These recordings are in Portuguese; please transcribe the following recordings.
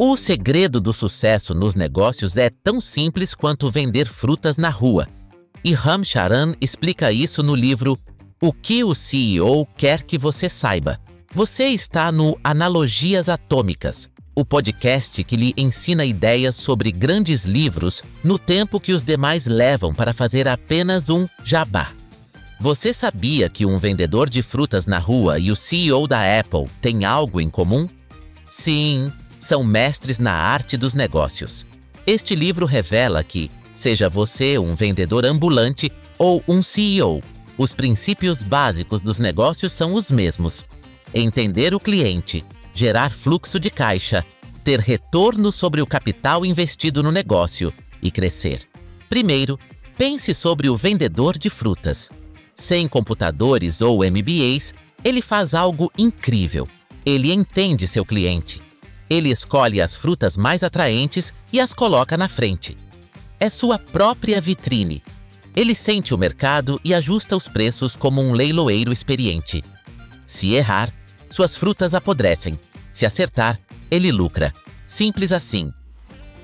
O segredo do sucesso nos negócios é tão simples quanto vender frutas na rua. E Ram Charan explica isso no livro O que o CEO quer que você saiba. Você está no Analogias Atômicas, o podcast que lhe ensina ideias sobre grandes livros no tempo que os demais levam para fazer apenas um jabá. Você sabia que um vendedor de frutas na rua e o CEO da Apple têm algo em comum? Sim, são mestres na arte dos negócios. Este livro revela que, seja você um vendedor ambulante ou um CEO, os princípios básicos dos negócios são os mesmos: entender o cliente, gerar fluxo de caixa, ter retorno sobre o capital investido no negócio e crescer. Primeiro, pense sobre o vendedor de frutas. Sem computadores ou MBAs, ele faz algo incrível. Ele entende seu cliente ele escolhe as frutas mais atraentes e as coloca na frente. É sua própria vitrine. Ele sente o mercado e ajusta os preços como um leiloeiro experiente. Se errar, suas frutas apodrecem. Se acertar, ele lucra. Simples assim.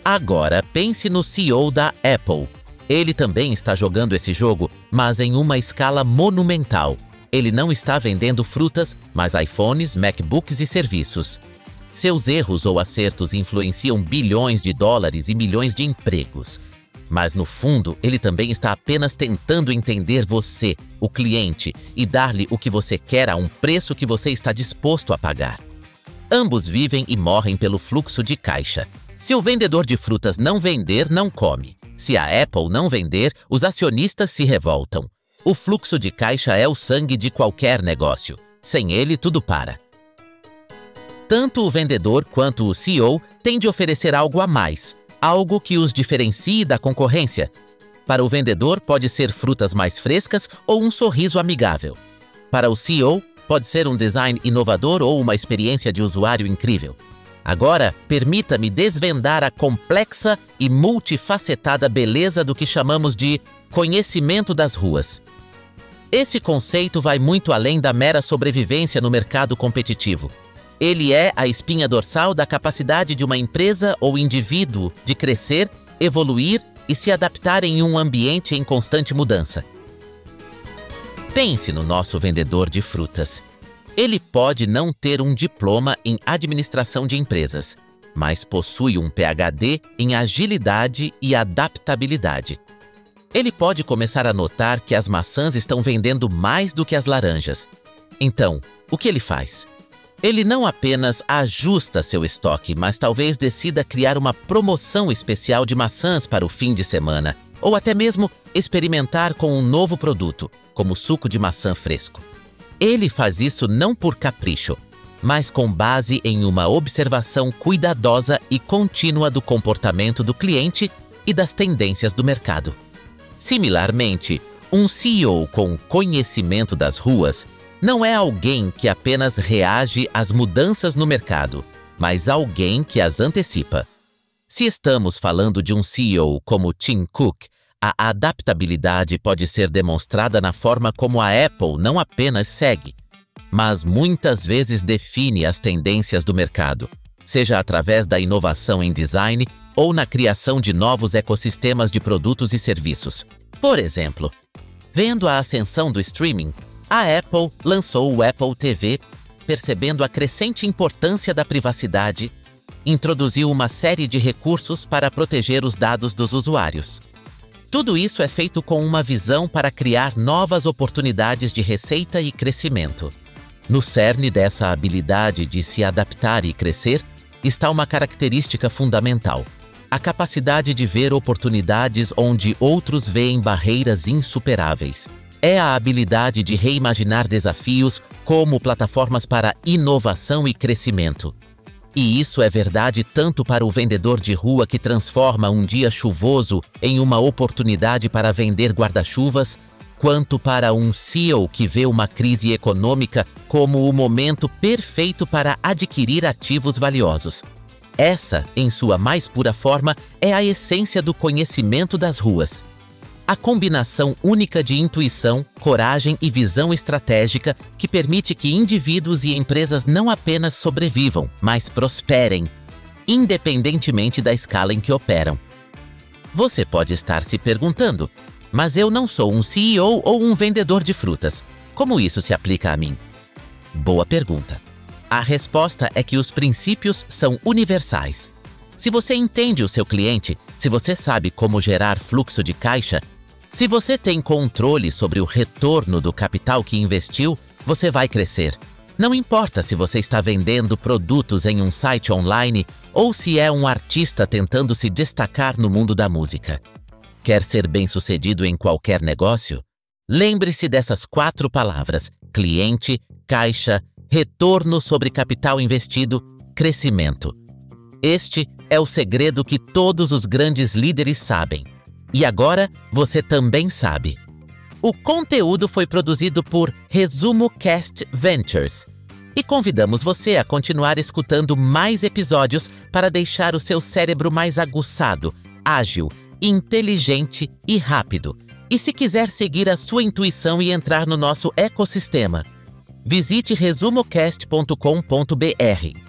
Agora pense no CEO da Apple. Ele também está jogando esse jogo, mas em uma escala monumental. Ele não está vendendo frutas, mas iPhones, MacBooks e serviços. Seus erros ou acertos influenciam bilhões de dólares e milhões de empregos. Mas no fundo, ele também está apenas tentando entender você, o cliente, e dar-lhe o que você quer a um preço que você está disposto a pagar. Ambos vivem e morrem pelo fluxo de caixa. Se o vendedor de frutas não vender, não come. Se a Apple não vender, os acionistas se revoltam. O fluxo de caixa é o sangue de qualquer negócio. Sem ele, tudo para. Tanto o vendedor quanto o CEO têm de oferecer algo a mais, algo que os diferencie da concorrência. Para o vendedor, pode ser frutas mais frescas ou um sorriso amigável. Para o CEO, pode ser um design inovador ou uma experiência de usuário incrível. Agora, permita-me desvendar a complexa e multifacetada beleza do que chamamos de conhecimento das ruas. Esse conceito vai muito além da mera sobrevivência no mercado competitivo. Ele é a espinha dorsal da capacidade de uma empresa ou indivíduo de crescer, evoluir e se adaptar em um ambiente em constante mudança. Pense no nosso vendedor de frutas. Ele pode não ter um diploma em administração de empresas, mas possui um PhD em agilidade e adaptabilidade. Ele pode começar a notar que as maçãs estão vendendo mais do que as laranjas. Então, o que ele faz? Ele não apenas ajusta seu estoque, mas talvez decida criar uma promoção especial de maçãs para o fim de semana, ou até mesmo experimentar com um novo produto, como suco de maçã fresco. Ele faz isso não por capricho, mas com base em uma observação cuidadosa e contínua do comportamento do cliente e das tendências do mercado. Similarmente, um CEO com conhecimento das ruas não é alguém que apenas reage às mudanças no mercado, mas alguém que as antecipa. Se estamos falando de um CEO como Tim Cook, a adaptabilidade pode ser demonstrada na forma como a Apple não apenas segue, mas muitas vezes define as tendências do mercado, seja através da inovação em design ou na criação de novos ecossistemas de produtos e serviços. Por exemplo, vendo a ascensão do streaming, a Apple lançou o Apple TV, percebendo a crescente importância da privacidade, introduziu uma série de recursos para proteger os dados dos usuários. Tudo isso é feito com uma visão para criar novas oportunidades de receita e crescimento. No cerne dessa habilidade de se adaptar e crescer está uma característica fundamental: a capacidade de ver oportunidades onde outros veem barreiras insuperáveis é a habilidade de reimaginar desafios como plataformas para inovação e crescimento. E isso é verdade tanto para o vendedor de rua que transforma um dia chuvoso em uma oportunidade para vender guarda-chuvas, quanto para um CEO que vê uma crise econômica como o momento perfeito para adquirir ativos valiosos. Essa, em sua mais pura forma, é a essência do conhecimento das ruas a combinação única de intuição, coragem e visão estratégica que permite que indivíduos e empresas não apenas sobrevivam, mas prosperem. independentemente da escala em que operam. Você pode estar se perguntando, mas eu não sou um CEO ou um vendedor de frutas. Como isso se aplica a mim? Boa pergunta. A resposta é que os princípios são universais. Se você entende o seu cliente, se você sabe como gerar fluxo de caixa, se você tem controle sobre o retorno do capital que investiu, você vai crescer. Não importa se você está vendendo produtos em um site online ou se é um artista tentando se destacar no mundo da música. Quer ser bem-sucedido em qualquer negócio? Lembre-se dessas quatro palavras: cliente, caixa, retorno sobre capital investido, crescimento. Este é o segredo que todos os grandes líderes sabem. E agora você também sabe. O conteúdo foi produzido por Resumo Cast Ventures. E convidamos você a continuar escutando mais episódios para deixar o seu cérebro mais aguçado, ágil, inteligente e rápido. E se quiser seguir a sua intuição e entrar no nosso ecossistema, visite resumocast.com.br.